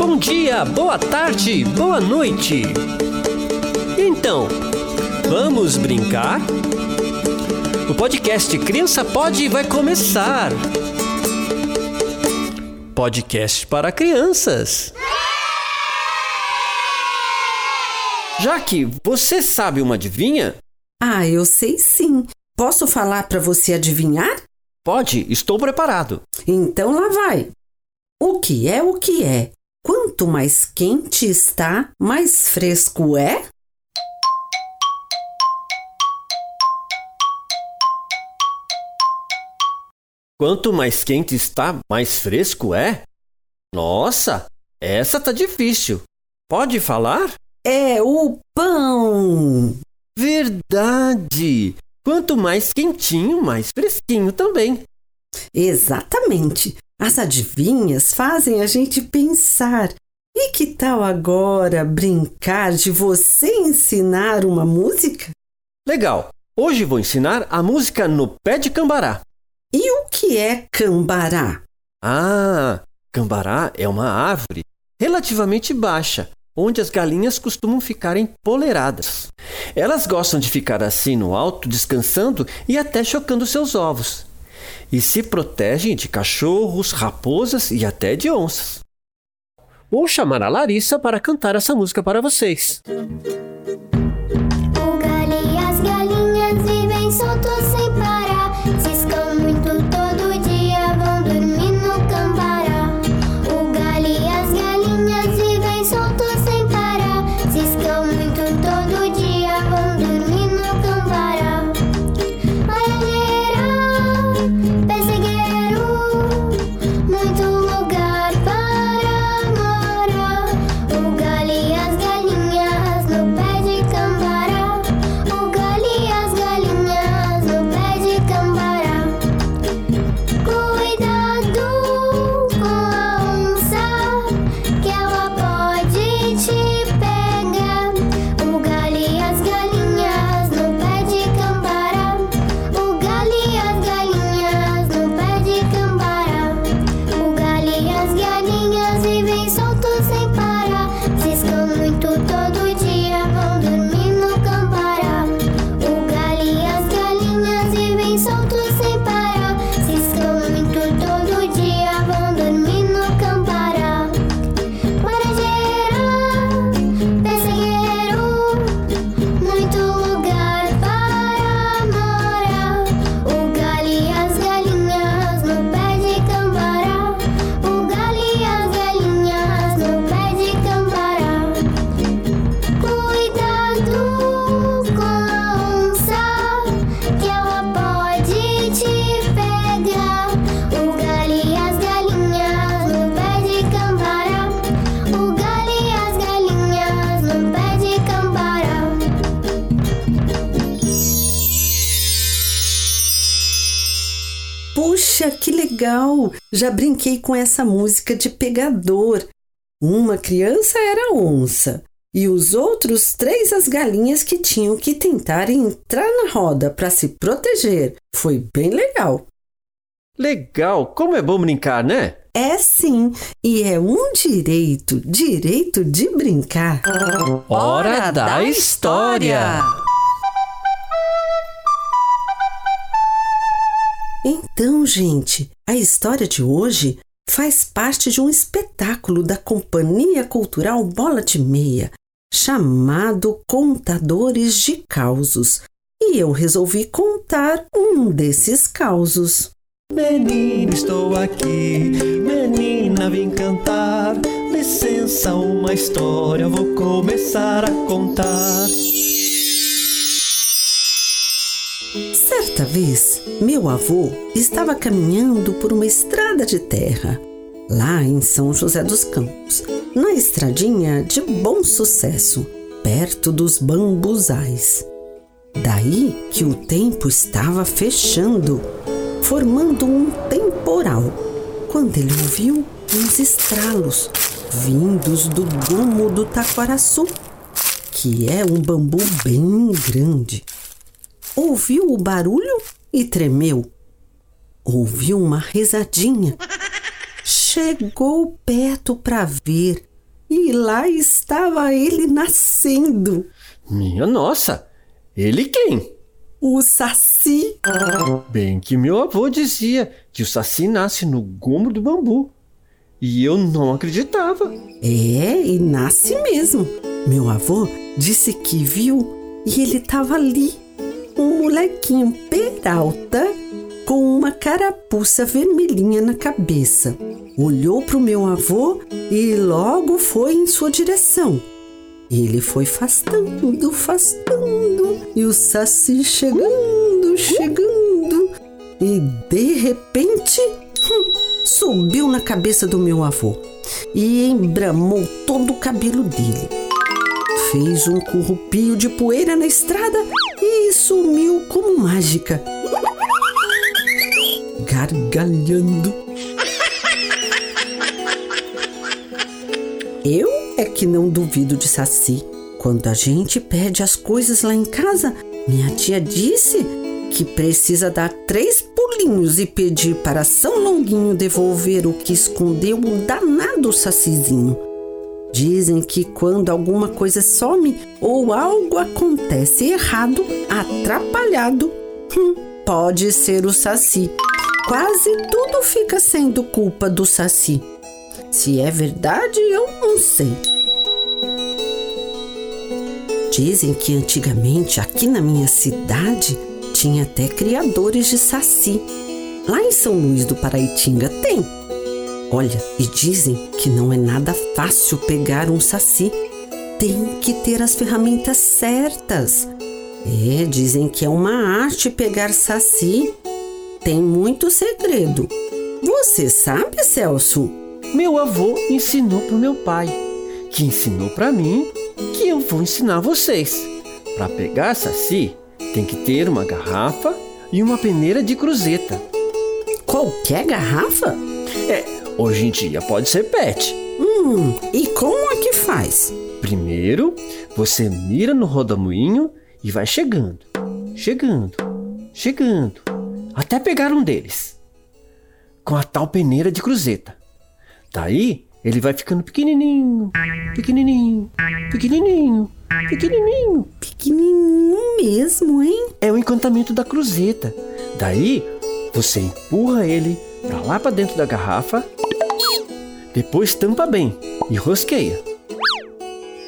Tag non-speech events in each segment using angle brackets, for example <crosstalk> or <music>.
Bom dia, boa tarde, boa noite. Então, vamos brincar? O podcast Criança Pode vai começar. Podcast para crianças. Jaque, você sabe uma adivinha? Ah, eu sei sim. Posso falar para você adivinhar? Pode, estou preparado. Então lá vai. O que é o que é? Quanto mais quente está, mais fresco é? Quanto mais quente está, mais fresco é? Nossa, essa tá difícil. Pode falar? É o pão! Verdade! Quanto mais quentinho, mais fresquinho também. Exatamente! As adivinhas fazem a gente pensar. E que tal agora brincar de você ensinar uma música? Legal! Hoje vou ensinar a música no pé de cambará. E o que é cambará? Ah, cambará é uma árvore relativamente baixa, onde as galinhas costumam ficar empoleradas. Elas gostam de ficar assim no alto, descansando e até chocando seus ovos. E se protegem de cachorros, raposas e até de onças. Vou chamar a Larissa para cantar essa música para vocês. O galinhas vivem soltos Já brinquei com essa música de pegador. Uma criança era onça e os outros três as galinhas que tinham que tentar entrar na roda para se proteger. Foi bem legal. Legal, como é bom brincar, né? É sim, e é um direito, direito de brincar. Hora da história! Então, gente, a história de hoje faz parte de um espetáculo da Companhia Cultural Bola de Meia, chamado Contadores de Causos. E eu resolvi contar um desses causos. Menina, estou aqui, menina, vim cantar. Licença, uma história, vou começar a contar. Certa vez, meu avô estava caminhando por uma estrada de terra, lá em São José dos Campos, na estradinha de bom sucesso, perto dos bambuzais. Daí que o tempo estava fechando, formando um temporal, quando ele ouviu uns estralos vindos do gomo do taquaraçu, que é um bambu bem grande. Ouviu o barulho e tremeu. Ouviu uma risadinha. Chegou perto para ver e lá estava ele nascendo. Minha nossa! Ele quem? O Saci. Bem que meu avô dizia que o saci nasce no gomo do bambu. E eu não acreditava. É, e nasce mesmo. Meu avô disse que viu e ele estava ali, um molequinho peralta com uma carapuça vermelhinha na cabeça. Olhou para o meu avô e logo foi em sua direção. Ele foi afastando, afastando, e o saci chegando, chegando, e de repente hum, subiu na cabeça do meu avô e embramou todo o cabelo dele. Fez um currupio de poeira na estrada e sumiu como mágica gargalhando. Eu é que não duvido de Saci. Quando a gente perde as coisas lá em casa, minha tia disse que precisa dar três pulinhos e pedir para São Longuinho devolver o que escondeu o danado Sacizinho. Dizem que quando alguma coisa some ou algo acontece errado, atrapalhado, hum, pode ser o Saci quase tudo fica sendo culpa do Saci. Se é verdade, eu não sei. Dizem que antigamente aqui na minha cidade tinha até criadores de saci. Lá em São Luís do Paraitinga tem. Olha, e dizem que não é nada fácil pegar um saci. Tem que ter as ferramentas certas. É, dizem que é uma arte pegar saci tem muito segredo. Você sabe, Celso? Meu avô ensinou para meu pai, que ensinou para mim, que eu vou ensinar vocês. Para pegar saci, tem que ter uma garrafa e uma peneira de cruzeta. Qualquer garrafa? É, hoje em dia pode ser PET. Hum, e como é que faz? Primeiro, você mira no rodamuinho e vai chegando, chegando, chegando até pegar um deles, com a tal peneira de cruzeta. Daí ele vai ficando pequenininho, pequenininho, pequenininho, pequenininho. Pequenininho mesmo, hein? É o encantamento da cruzeta. Daí você empurra ele pra lá pra dentro da garrafa, depois tampa bem e rosqueia.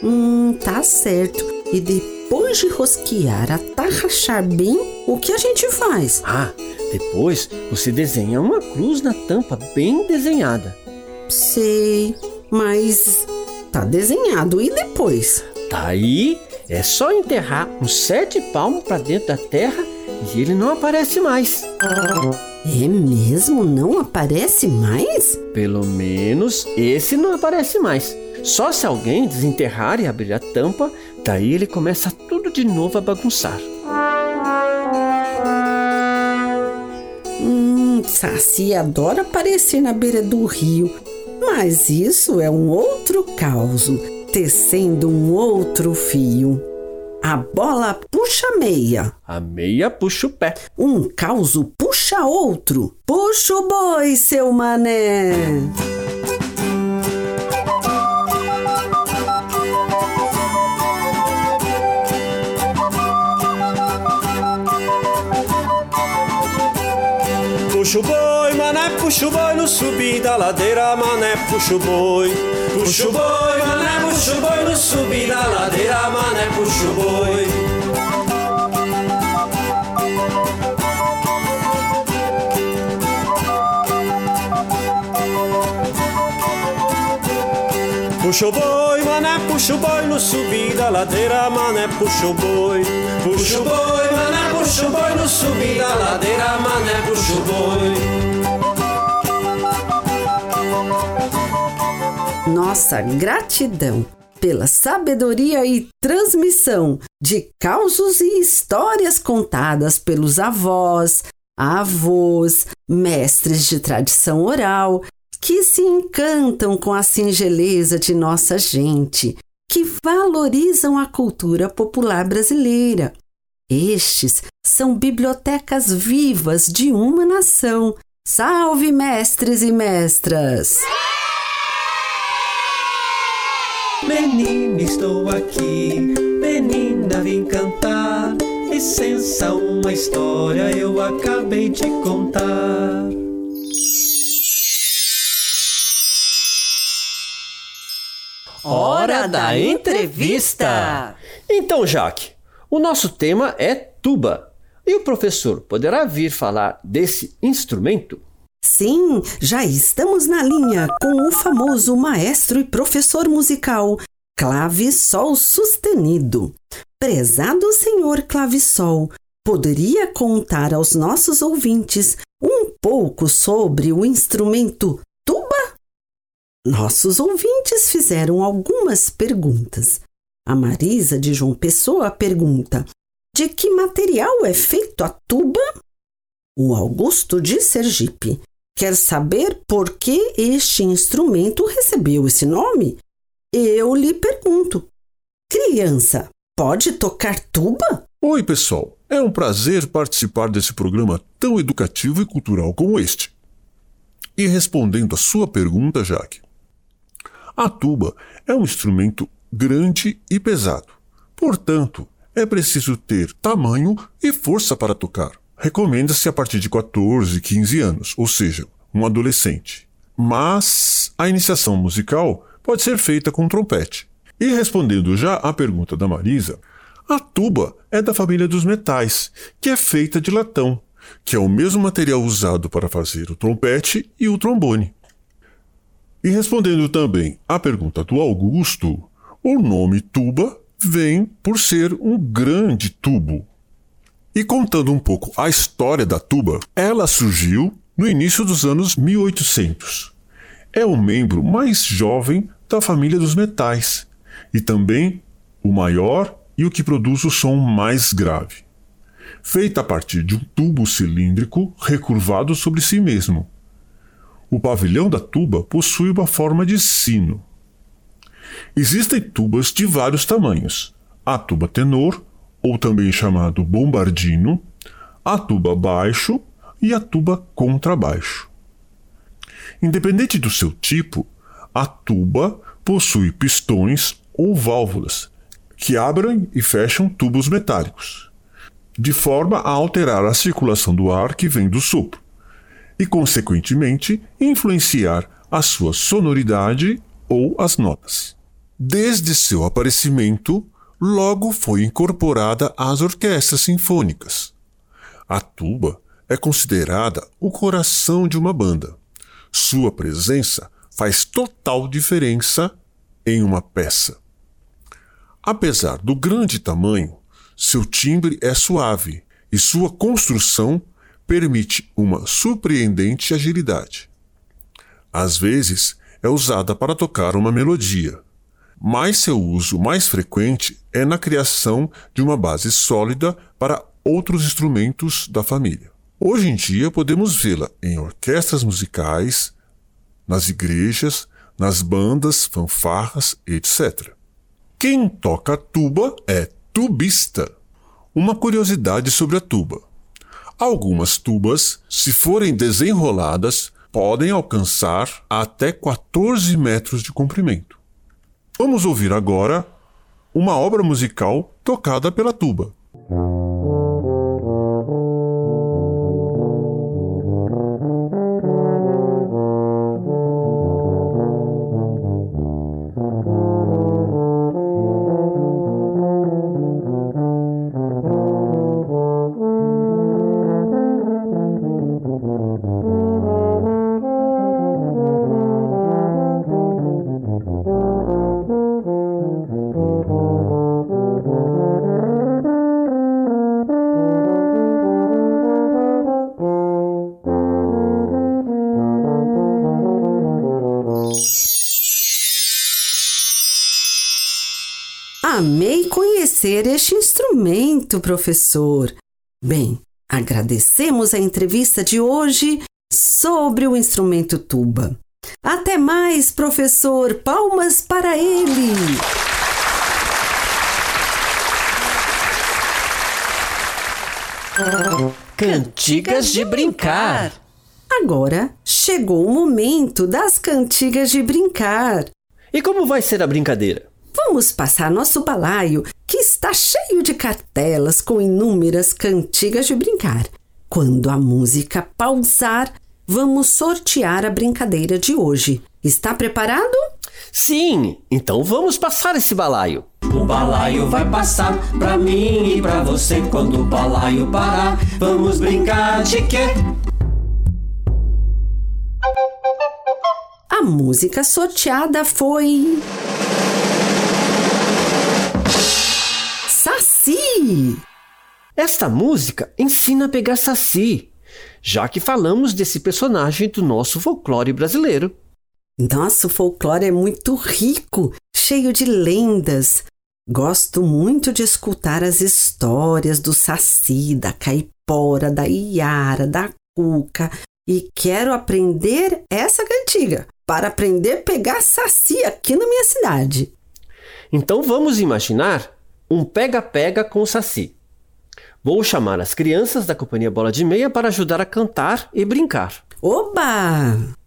Hum, tá certo. E depois de rosquear até rachar bem, o que a gente faz? Ah, depois você desenha uma cruz na tampa bem desenhada. Sei, mas tá desenhado e depois? Daí é só enterrar uns sete palmos para dentro da terra e ele não aparece mais. É mesmo? Não aparece mais? Pelo menos esse não aparece mais. Só se alguém desenterrar e abrir a tampa, daí ele começa tudo de novo a bagunçar. Saci adora aparecer na beira do rio, mas isso é um outro caos, tecendo um outro fio. A bola puxa a meia. A meia puxa o pé. Um caos puxa outro. Puxa o boi, seu mané. Puxa o boi, mané, puxa o boi no subir da ladeira, mané, puxa o boi. Puxa o boi, mané, puxa o boi no subir da ladeira, mané, puxa o boi. Puxa o boi, mané, puxa o boi no subir da ladeira, mané, puxa o boi. Puxa o boi, mané, puxa o boi no ladeira, mané, puxa o boi. Nossa gratidão pela sabedoria e transmissão de causos e histórias contadas pelos avós, avós, mestres de tradição oral que se encantam com a singeleza de nossa gente, que valorizam a cultura popular brasileira. Estes são bibliotecas vivas de uma nação. Salve, mestres e mestras! Menina, estou aqui. Menina, vim cantar. Licença, uma história eu acabei de contar. Hora da entrevista! Então, Jaque, o nosso tema é tuba. E o professor poderá vir falar desse instrumento? Sim, já estamos na linha com o famoso maestro e professor musical Clavissol Sustenido. Prezado senhor Clavissol, poderia contar aos nossos ouvintes um pouco sobre o instrumento tuba? Nossos ouvintes fizeram algumas perguntas. A Marisa de João Pessoa pergunta: de que material é feito a tuba? O Augusto de Sergipe quer saber por que este instrumento recebeu esse nome? Eu lhe pergunto: criança, pode tocar tuba? Oi, pessoal. É um prazer participar desse programa tão educativo e cultural como este. E respondendo a sua pergunta, Jaque, a tuba é um instrumento grande e pesado. Portanto, é preciso ter tamanho e força para tocar. Recomenda-se a partir de 14, 15 anos, ou seja, um adolescente. Mas a iniciação musical pode ser feita com trompete. E respondendo já à pergunta da Marisa, a tuba é da família dos metais, que é feita de latão, que é o mesmo material usado para fazer o trompete e o trombone. E respondendo também à pergunta do Augusto, o nome tuba vem por ser um grande tubo. E contando um pouco a história da tuba, ela surgiu no início dos anos 1800. É o membro mais jovem da família dos metais e também o maior e o que produz o som mais grave. Feita a partir de um tubo cilíndrico recurvado sobre si mesmo. O pavilhão da tuba possui uma forma de sino. Existem tubas de vários tamanhos: a tuba tenor, ou também chamado bombardino, a tuba baixo e a tuba contrabaixo. Independente do seu tipo, a tuba possui pistões ou válvulas que abrem e fecham tubos metálicos, de forma a alterar a circulação do ar que vem do sopro e, consequentemente, influenciar a sua sonoridade ou as notas. Desde seu aparecimento, logo foi incorporada às orquestras sinfônicas. A tuba é considerada o coração de uma banda. Sua presença faz total diferença em uma peça. Apesar do grande tamanho, seu timbre é suave e sua construção permite uma surpreendente agilidade. Às vezes, é usada para tocar uma melodia, mas seu uso mais frequente é na criação de uma base sólida para outros instrumentos da família. Hoje em dia podemos vê-la em orquestras musicais, nas igrejas, nas bandas, fanfarras, etc. Quem toca tuba é tubista. Uma curiosidade sobre a tuba. Algumas tubas, se forem desenroladas, podem alcançar até 14 metros de comprimento. Vamos ouvir agora uma obra musical tocada pela tuba. Conhecer este instrumento, professor. Bem, agradecemos a entrevista de hoje sobre o instrumento tuba. Até mais, professor! Palmas para ele! Cantigas de brincar. Agora chegou o momento das cantigas de brincar. E como vai ser a brincadeira? Vamos passar nosso balaio, que está cheio de cartelas com inúmeras cantigas de brincar. Quando a música pausar, vamos sortear a brincadeira de hoje. Está preparado? Sim, então vamos passar esse balaio. O balaio vai passar pra mim e pra você quando o balaio parar. Vamos brincar de quê? A música sorteada foi. Saci! Esta música ensina a pegar saci, já que falamos desse personagem do nosso folclore brasileiro. Nosso folclore é muito rico, cheio de lendas. Gosto muito de escutar as histórias do Saci, da Caipora, da Iara, da Cuca e quero aprender essa cantiga para aprender a pegar Saci aqui na minha cidade. Então vamos imaginar um pega-pega com o saci. Vou chamar as crianças da Companhia Bola de Meia para ajudar a cantar e brincar. Oba!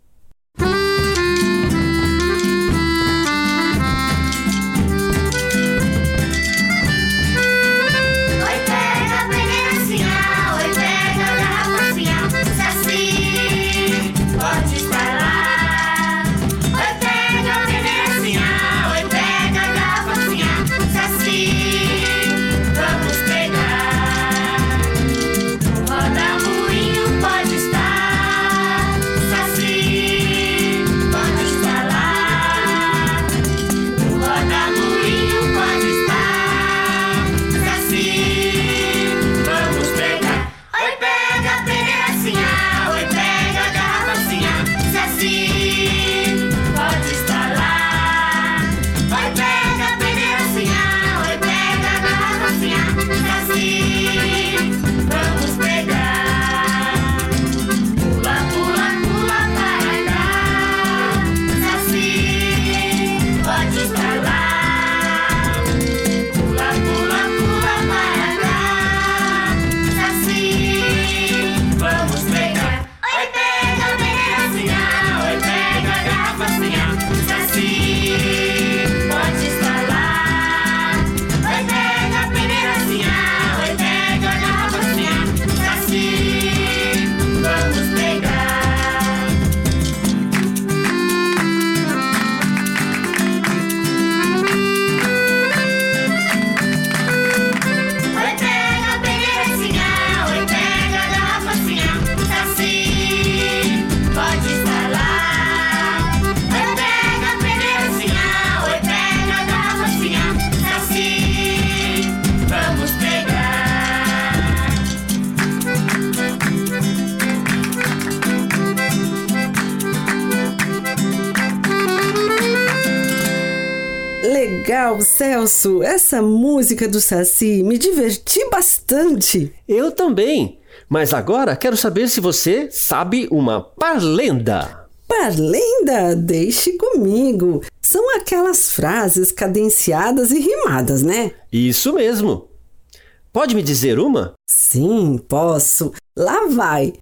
Celso! Essa música do Saci me diverti bastante. Eu também. Mas agora quero saber se você sabe uma parlenda. Parlenda, deixe comigo. São aquelas frases cadenciadas e rimadas, né? Isso mesmo. Pode me dizer uma? Sim, posso. Lá vai.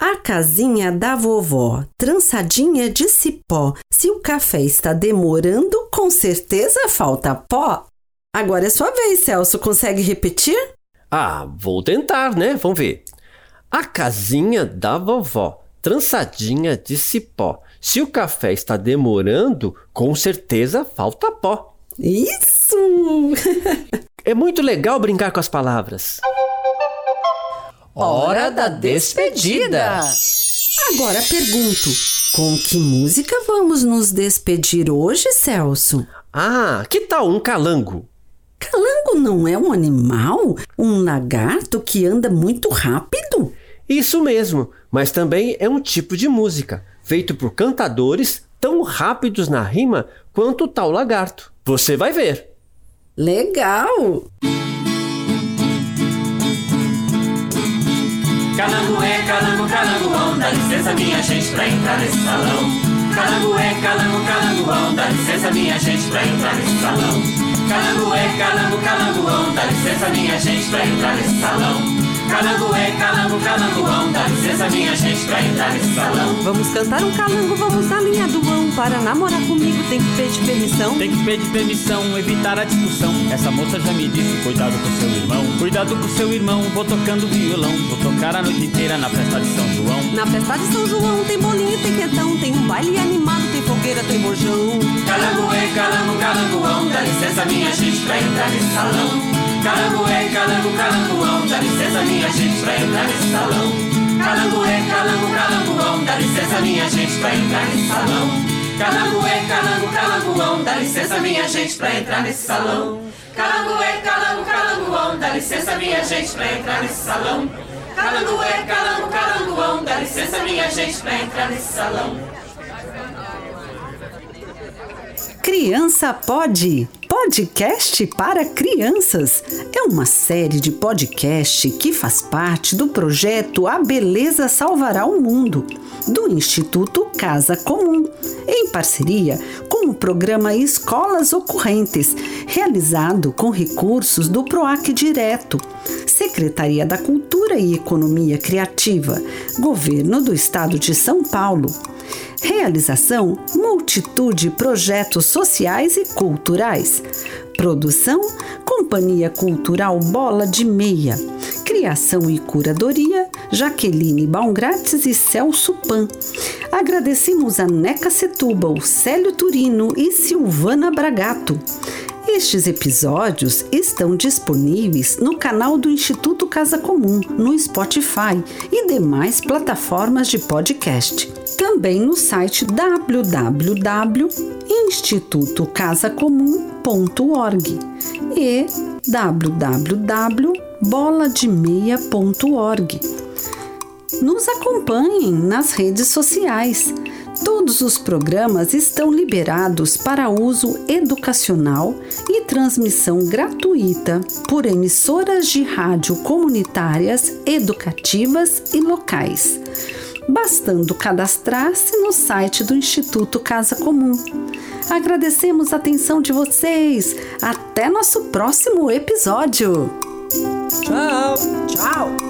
A casinha da vovó, trançadinha de cipó. Se o café está demorando, com certeza falta pó. Agora é sua vez, Celso. Consegue repetir? Ah, vou tentar, né? Vamos ver. A casinha da vovó, trançadinha de cipó. Se o café está demorando, com certeza falta pó. Isso! <laughs> É muito legal brincar com as palavras. Hora da despedida. Agora pergunto: com que música vamos nos despedir hoje, Celso? Ah, que tal um calango? Calango não é um animal? Um lagarto que anda muito rápido? Isso mesmo, mas também é um tipo de música, feito por cantadores tão rápidos na rima quanto o tal lagarto. Você vai ver. Legal! Calango é, calango, calangoão, dá licença minha gente pra entrar nesse salão. Calango é, calango, calangoão, dá licença minha gente pra entrar nesse salão. Calango é, calango, calangoão, dá licença minha gente pra entrar nesse salão. Calango é calango, calangoão, dá licença minha gente pra entrar nesse salão. Vamos cantar um calango, vamos na linha do ão. Para namorar comigo tem que pedir permissão. Tem que pedir permissão, evitar a discussão. Essa moça já me disse, cuidado com seu irmão. Cuidado com seu irmão, vou tocando violão. Vou tocar a noite inteira na festa de São João. Na festa de São João tem bolinho, tem quentão, tem um baile animado, tem fogueira, tem bojão. Calango é calango, calangoão, dá licença minha gente pra entrar nesse salão. Calango é calango, calangoão, dá licença minha gente pra entrar nesse salão. Calango é calango, calangoão, dá licença minha gente pra entrar nesse salão. Calango é calango, calangoão, dá licença minha gente pra entrar nesse salão. Calango é calango, calangoão, dá licença minha gente pra entrar nesse salão. Calango é calango, calangoão, dá licença minha gente pra entrar nesse salão. Criança Pode. Podcast para crianças. É uma série de podcast que faz parte do projeto A Beleza Salvará o Mundo, do Instituto Casa Comum, em parceria com o programa Escolas Ocorrentes, realizado com recursos do PROAC Direto, Secretaria da Cultura e Economia Criativa, Governo do Estado de São Paulo. Realização: multitude de projetos sociais e culturais. Produção: Companhia Cultural Bola de Meia. Criação e curadoria: Jaqueline Baumgrates e Celso Pan. Agradecemos a Neca Setúbal, Célio Turino e Silvana Bragato. Estes episódios estão disponíveis no canal do Instituto Casa Comum, no Spotify e demais plataformas de podcast. Também no site www.institutocasacomum.org e www.bolademeia.org. Nos acompanhem nas redes sociais. Todos os programas estão liberados para uso educacional e transmissão gratuita por emissoras de rádio comunitárias, educativas e locais. Bastando cadastrar-se no site do Instituto Casa Comum. Agradecemos a atenção de vocês. Até nosso próximo episódio. Tchau! Tchau!